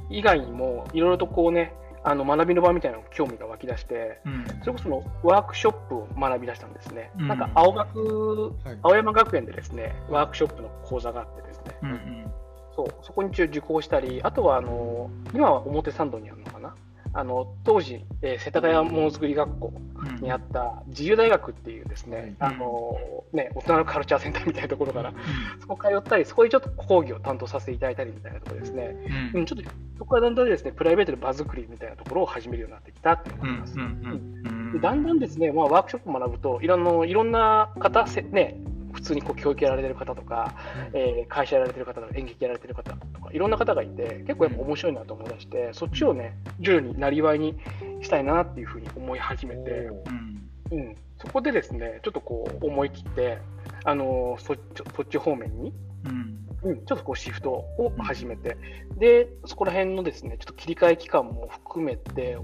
以外にも、いろいろとこうね、あの学びの場みたいなの興味が湧き出して、うん。それこそのワークショップを学び出したんですね。うん。なんか青学、はい。青山学園でですね、ワークショップの講座があってですね、うんうん。そうそこに一応受講したり、あとはあの今は表参道にあるのかな、あの当時、えー世田谷ものづくり学校うん。にあった自由大学っていうですね、うん。あのね大人のカルチャーセンターみたいなところから、うそこ通ったり、そこでちょっと講義を担当させていただいたりみたいなところですね、ん。うん、ちょっとそこからだんだんですね、プライベートで場作りみたいなところを始めるようになってきたっていうのがあります。うんうん。でだんだんですね、まあ、ワークショップ学ぶと、いろんないろんな方、せね、普通にこう教育やられてる方とか、えー会社やられてる方とか、演劇やられてる方とか、いろんな方がいて、結構やっぱ面白いなと思い出して、そっちをね、徐々になりわいにしたいなっていうふうに思い始めて、うんうん、そこでですね、ちょっとこう思い切って、あのーそっちそっち方面に、うん。うん、ちょっとこうシフトを始めて、で、そこら辺のですね、ちょっと切り替え期間も含めて、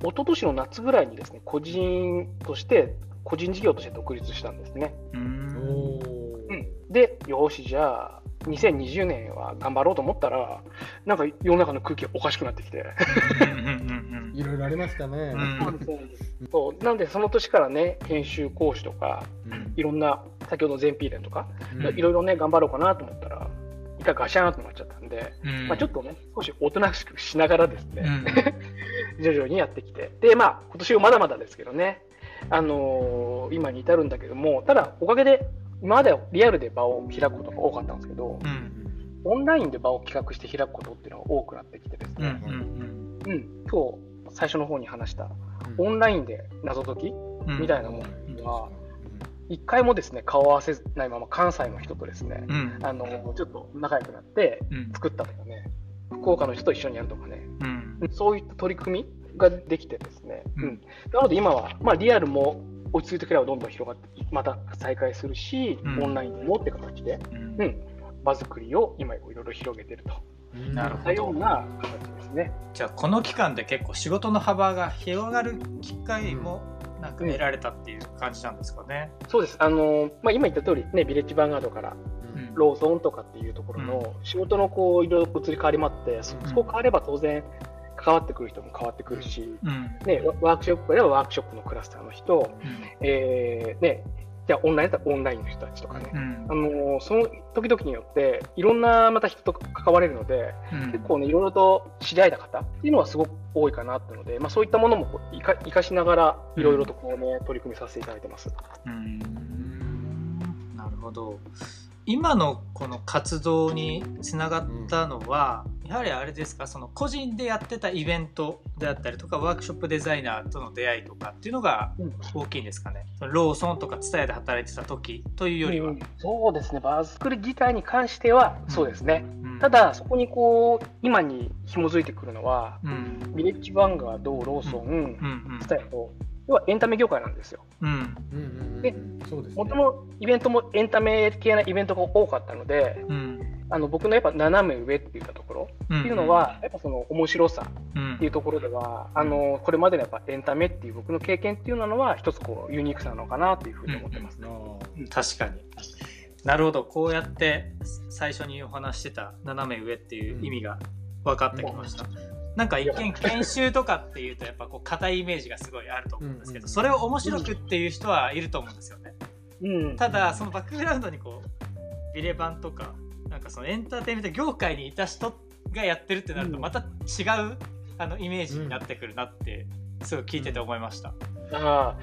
一昨年の夏ぐらいにですね、個人として、個人事業として独立したんですね。ううん。で、よし、じゃあ、2020年は頑張ろうと思ったら、なんか世の中の空気がおかしくなってきて、うん。いろいろありましたね。うん。そうなんで、その年からね、研修講師とか、うん。いろんな、先ほどの全 P 連とか、うん。いろいろね、頑張ろうかなと思ったら、一回ガシャーンとなっちゃったんで、うん。まあ、ちょっとね、少しおとなしくしながらですね、うん。<laughs> 徐々にやってきて、で、まあ、今年はまだまだですけどね、あのー今に至るんだけども、ただ、おかげで、今まではリアルで場を開くことが多かったんですけど、うん。オンラインで場を企画して開くことっていうのが多くなってきてですうんうね、ん。うん、今日、最初の方に話した、オンラインで謎解き？うん。みたいなものは、一回もですね、顔合わせないまま関西の人とですね、うん。あのちょっと仲良くなってうん。作ったとかね、福岡の人と一緒にやるとかね、うん。そういった取り組みができてですね、うん。うん。なので今は、まあ、リアルも落ち着いてくればどんどん広がって、また再開するし、うん。オンラインもって形で、うん。うん、場作りを今いろいろ広げてると。うんなるほいったような形ですね。じゃあこの期間で結構仕事の幅が広がる機会もなんか得られたっていう感じなんですかね。そうです。あのまあ、今言った通り、ね、ビレッジヴァンガードからうん。ローソンとかっていうところの仕事のこういろいろ移り変わりもあって、そこ変われば当然関わってくる人も変わってくるし、うん。ね、ワワークショップではワークショップのクラスターの人、えーね、じゃあオンラインだったらオンラインの人たちとかね、うん。あのその時々によっていろんなまた人と関われるので、うん。結構ねいろいろと知り合いた方っていうのはすごく多いかなってので、まあ、そういったものも生かしながらいろいろとこうね、取り組みさせていただいてます。うん。なるほど今のこの活動につながったのは、やはりあれですかその個人でやってたイベントであったりとかワークショップデザイナーとの出会いとかっていうのがうん。大きいんですかね、そのローソンとか蔦屋で働いてた時というよりは、うんそうですね、場作り自体に関してはそうですね。うん。ただ、そこにこう今に紐づいてくるのは、うん。ビレッジヴァンガード、ローソン、うん。うん。スタヤと、要はエンタメ業界なんですよ。うでそうですね。もともイベントもエンタメ系なイベントが多かったので、うん。あの僕のやっぱ斜め上って言ったところうん。っていうのは、やっぱその面白さうん。っていうところでは、あのこれまでのやっぱエンタメっていう僕の経験っていうのは、一つこうユニークさなのかなというふうに思ってます。あー確かに。なるほど。こうやって最初にお話してた斜め上っていう意味が分かってきました、なんか一見研修とかっていうとやっぱこう硬いイメージがすごいあると思うんですけど、うんうんそれを面白くっていう人はいると思うんですよね。うん、ただそのバックグラウンドにこうビレバンとかなんかそのエンターテインメント業界にいた人がやってるってなるとうんまた違うあのイメージになってくるなってすごい聞いてて思いました、あ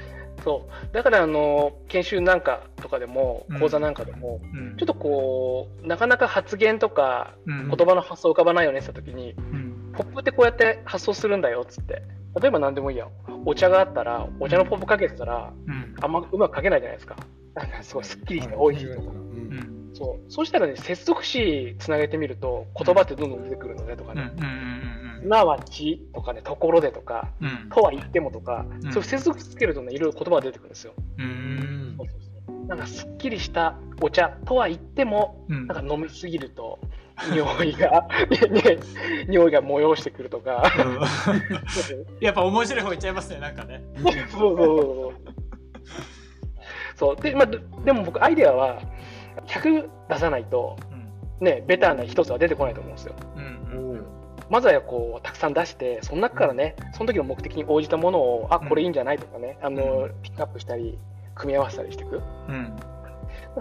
そう。だからあの研修なんかとかでもうん講座なんかでも、うん。ちょっとこうなかなか発言とかうん。言葉の発想浮かばないよねって言った時に、うんポップってこうやって発想するんだよっつって。例えば何でもいいやお茶があったらお茶のポップかけてたらうん。あんまうまくかけないじゃないですか。なんかすごいすっきりして美味しいとか。ううん。んそう。そうしたらね接続詞つなげてみると言葉ってどんどん出てくるのねとかね、うん。うん。うん。今はちとかねところでとかうん。うんとは言ってもとか、うん。そういう接続詞つけるとねいろいろ言葉が出てくるんですよ。ううんん。そうそうそう。なんかすっきりしたお茶とは言ってもうん。なんか飲みすぎると匂いが、ねね、匂いが催してくるとか。うん。<laughs> やっぱ面白い方いっちゃいますねなんかね。そうそうそうそう。そう。で,、まあ、ででも僕アイデアは100出さないとうん。ねベターな一つは出てこないと思うんですよ。うんうんまずはこうたくさん出してその中からねその時の目的に応じたものをあこれいいんじゃないとかねあのピックアップしたり組み合わせたりしていく。うん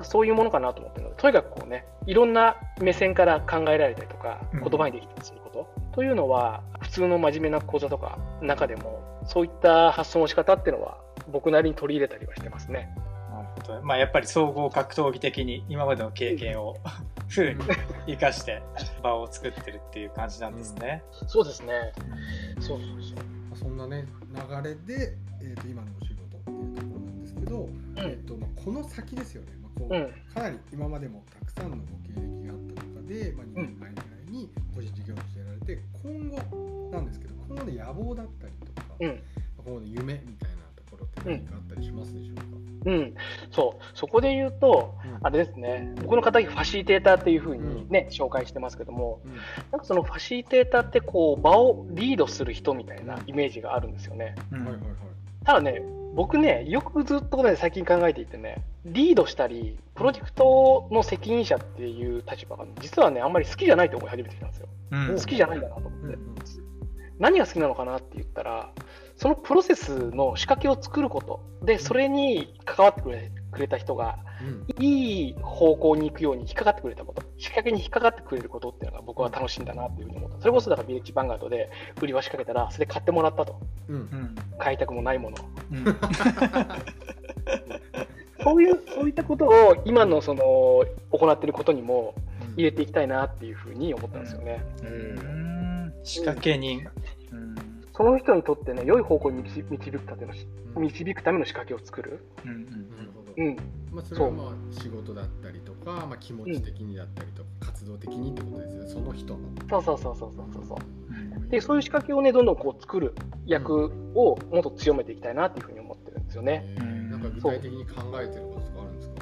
そういうものかなと思ってるので、とにかくこうね、いろんな目線から考えられたりとか、うん。言葉にできたりすること、というのは、普通の真面目な講座とか中でも、そういった発想の仕方っていうのは、僕なりに取り入れたりはしてますね。なるほどまあやっぱり総合格闘技的に今までの経験を <laughs> フルに生かして場を作ってるっていう感じなんですね。そうですね。そうそうまあそんなね流れで、えー、と今のお仕事っていうところなんですけど、えーとまあ、この先ですよね、まあこうそう。うん。かなり今までもたくさんのご経歴があった中で、まあ、2年前ぐらいに個人事業主でやられて今後なんですけど今後の野望だったりとか、うん。まあ今後の夢みたいなところって何かあったりしますでしょうか、うん。そう。そこで言うと、あれですね、僕の肩書きファシリテーターっていうふうにね、紹介してますけども、うんなんかそのファシリテーターってこう、場をリードする人みたいなイメージがあるんですよね。うんはいはいはいただね、僕ね、よくずっとね、最近考えていてね、リードしたり、プロジェクトの責任者っていう立場が、実はね、あんまり好きじゃないと思い始めてきたんですよ。うん好きじゃないんだなと思って。うんうん何が好きなのかなって言ったら、そのプロセスの仕掛けを作ること、で、それに関わってくれくれた人が、うん。いい方向に行くように引っかかってくれたこと、仕掛けに引っかかってくれることっていうのが僕は楽しいんだなっていうふうに思った。それこそだからビレッジヴァンガードで売りは仕掛けたら、それで買ってもらったと。うん。うん。買いたくもないもの。うん。そういう、そういったことを今のその行っていることにも入れていきたいなっていうふうに思ったんですよね。うん。仕掛け人。うん。その人にとってね、良い方向に導導くための導くための仕掛けを作る。うんうんなるほど、うん、まあ、それはまあ仕事だったりとか、まあ、気持ち的にだったりとか、活動的にってことですよね。その人の。そうそうそうそうそうそう。うんで、そういう仕掛けをね、どんどんこう作る役をもっと強めていきたいなっていうふうに思ってるんですよね。えー。なんか具体的に考えてることとかあるんですか？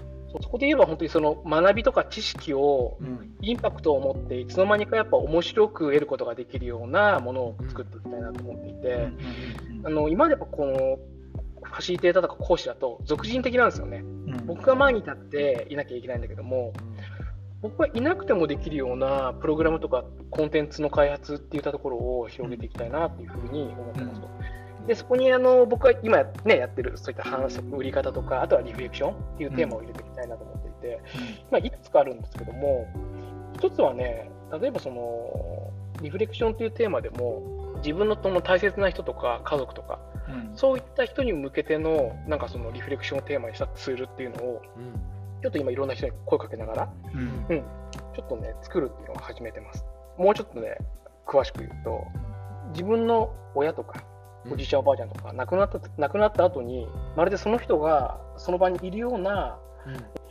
そこで言えば本当にその学びとか知識をうん。インパクトを持っていつの間にかやっぱ面白く得ることができるようなものを作っていきたいなと思っていて、あの今までやっぱこのファシリテーターとか講師だと俗人的なんですよね。うん僕が前に立っていなきゃいけないんだけども、僕はいなくてもできるようなプログラムとかコンテンツの開発っていったところを広げていきたいなっていうふうに思ってますと。でそこにあの僕は今、ね、やってるそういった反則売り方とかあとはリフレクションっていうテーマを入れていきたいなと思っていて、まあ、いくつかあるんですけども一つはね例えばそのリフレクションというテーマでも自分のその大切な人とか家族とかうん。そういった人に向けてのなんかそのリフレクションをテーマにしたツールっていうのをうん。ちょっと今いろんな人に声かけながら、うん。うん、ちょっとね作るっていうのを始めてます。もうちょっとね詳しく言うと自分の親とかうん。おじいちゃんおばあちゃんとか亡くなった亡くなった後にまるでその人がその場にいるような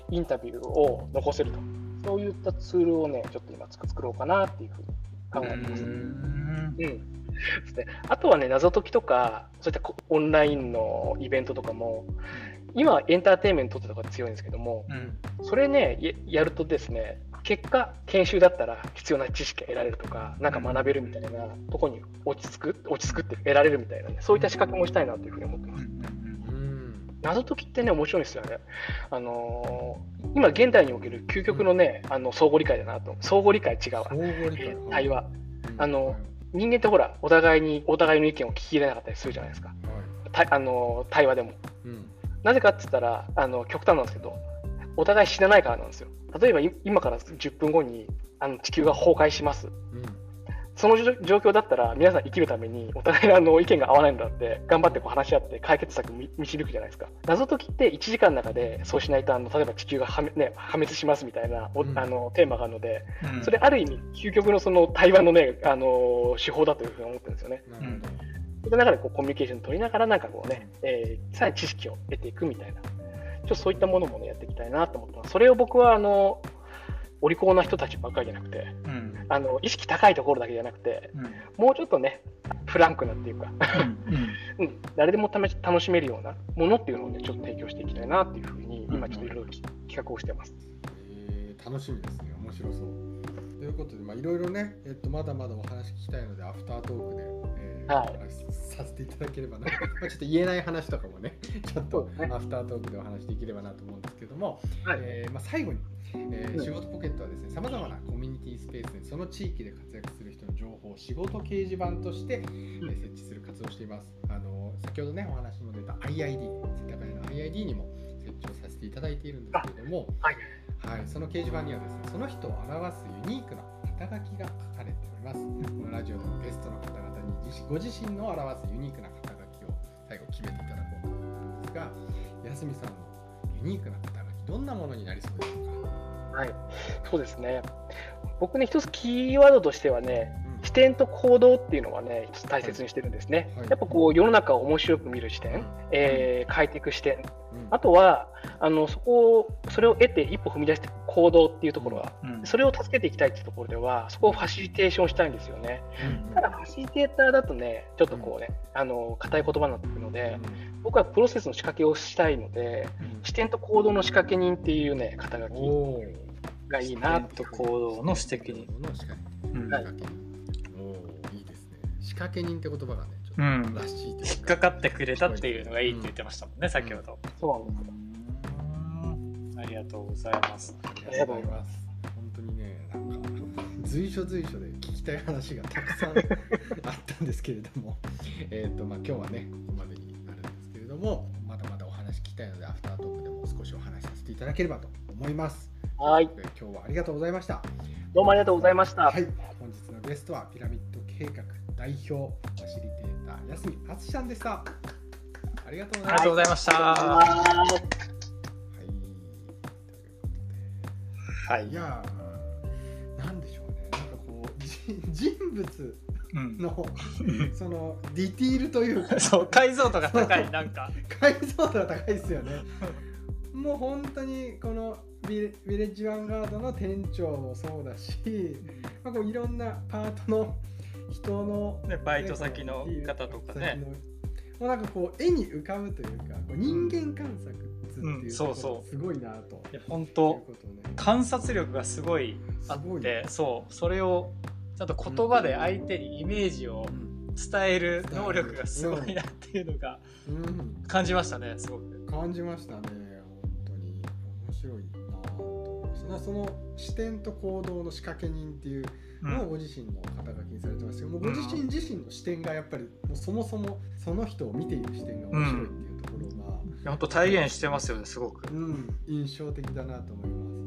インタビューを残せると。そういったツールをねちょっと今作作ろうかなっていうふうに考えてます、ううんんですね、あとはね謎解きとかそういったこオンラインのイベントとかも今はエンターテインメントとか強いんですけどもうんそれねややるとですね結果研修だったら必要な知識が得られるとかなんか学べるみたいなところに落ち着く落ち着くって得られるみたいなねそういった仕掛けもしたいなというふうに思ってますうん謎解きってね、面白いですよね。あのー今、現代における究極のね、あの相互理解だなと。相互理解違うわ。対話。うんあの人間ってほら、お互いに、お互いの意見を聞き入れなかったりするじゃないですか。はいたあのー対話でも。うんなぜかって言ったら、あの極端なんですけど、お互い知らないからなんですよ。例えば、い今から10分後にあの地球が崩壊します。うんその状況だったら皆さん生きるためにお互いのあの意見が合わないんだって頑張ってこう話し合って解決策み導くじゃないですか。謎解きって1時間の中でそうしないとあの例えば地球がはめ、ね、破滅しますみたいな、おうん。あのテーマがあるのでうん。それある意味究極のその対話のねあの手法だというふうに思ってるんですよね。ういった中でこうコミュニケーション取りながらなんかこうね、えーさらに知識を得ていくみたいな。ちょっとそういったものもねやっていきたいなと思ってます。それを僕はあのお利口な人たちばっかりじゃなくてうんあの意識高いところだけじゃなくてうん。もうちょっとねフランクなっていうか、うんうん、誰でも楽しめるようなものっていうのをねちょっと提供していきたいなっていうふうに今ちょっといろいろ企画をしてます。えー楽しみですね。面白そう。ということでまあいろいろね、えっと、まだまだお話聞きたいのでアフタートークで、えーはい。お話しさせていただければな。<laughs> まあちょっと言えない話とかもね <laughs> ちょっとアフタートークでお話しできればなと思うんですけども、はい。えーまあ、最後に、えーうん。仕事ポケットはですねさまざまなコミュニティスペースにその地域で活躍する人の情報を仕事掲示板として、えー設置する活動をしています。あの先ほどねお話にも出た IID 世田谷の IID にも設置をさせていただいているんですけれどもはいはい、その掲示板にはですねその人を表すユニークな肩書きが書かれております。このラジオでもゲストの方々にご自身の表すユニークな肩書きを最後決めていただこうと思うんですが安見さんのユニークな肩書きどんなものになりそうでしょうか？はい、そうですね。僕ね一つキーワードとしてはね視点と行動っていうのはね大切にしてるんですね、はい。やっぱこう世の中を面白く見る視点、うん。えー変えていく視点。うん。あとはあのそこをそれを得て一歩踏み出して行動っていうところは、うん。それを助けていきたいっていうところではそこをファシリテーションしたいんですよね。ただファシリテーターだとねちょっとこうね、あの硬い言葉になってくるので、僕はプロセスの仕掛けをしたいので視点と行動の仕掛け人っていうね肩書きがいいなと行動の指摘に行動の仕掛けうん。仕掛仕掛け人って言葉がねちょっとうんらしいという引っかかってくれたっていうのがいいって言ってましたもんね、先ほど。そうなんですようんありがとうございます。ありがとうございます。本当にね、なんか随所随所で聞きたい話がたくさんあったんですけれども、<laughs> えっとまあ今日はねここまでになるんですけれども、まだまだお話聞きたいのでアフタートークでも少しお話しさせていただければと思います。はいえ今日はありがとうございました。どうもありがとうございました、はい、本日のゲストはピラミッド計画代表ファシリテーター安見敦さんでした。ありがとうございました。ありがとうございました。はいはい。はいいやーなんでしょうねなんかこうじ人物うんのそのディティールというか <laughs> そう解像度が高いなんか解像度が高いですよねもう本当にこのビレビレッジヴァンガードの店長もそうだし、まあ、こういろんなパートの人の、ねバイト先の方とかね。もうなんかこう絵に浮かぶというかこう人間観察っていうそうそうすごいなと。いや本当観察力がすごいあってそうそれをちゃんと言葉で相手にイメージをうん伝える能力がすごいなっていうのがうん。感じましたねすごく。感じましたね。本当に面白いなと思いました。なその視点と行動の仕掛け人っていううん。のをご自身の肩書きにされてますけどもうご自身自身の視点がやっぱりもうそもそもその人を見ている視点が面白いっていうところが、いや本当体現してますよねすごく。うん、印象的だなと思いますね。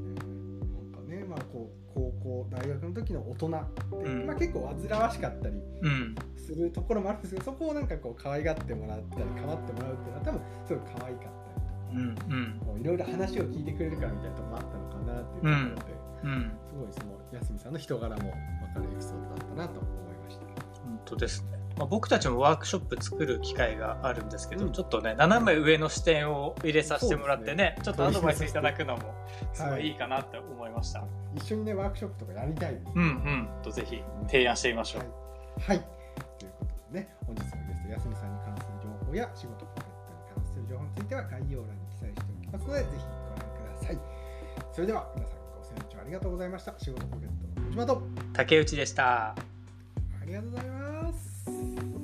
なんかね、まあ、こう高校大学の時の大人って、うん。まあ、結構煩わしかったりうん。するところもあるんですけどそこをなんかこう可愛がってもらったり構ってもらうっていうのは多分すごい可愛かったりとか。いろいろ話を聞いてくれるからみたいなところもあったのかなっていうところで、うん。すごいその安見さんの人柄も分かるエピソードだったなと思いました。本当です。ね、まあ、僕たちもワークショップ作る機会があるんですけど、うん。ちょっとね斜め上の視点を入れさせてもらってねね。ちょっとアドバイスいただくのもすごはいいいいかなって思いました、一緒にねワークショップとかやりたいで。す。うんうん。とぜひ提案してみましょう、はい、はい、ということでね本日のゲスト安見さんに関する情報や仕事ポケットに関する情報については概要欄に記載しておきますのでぜひご覧ください。それでは皆さんりがとうございました。仕事ポケットの小島と竹内でしたあありがとうございます。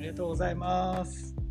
りがとうございます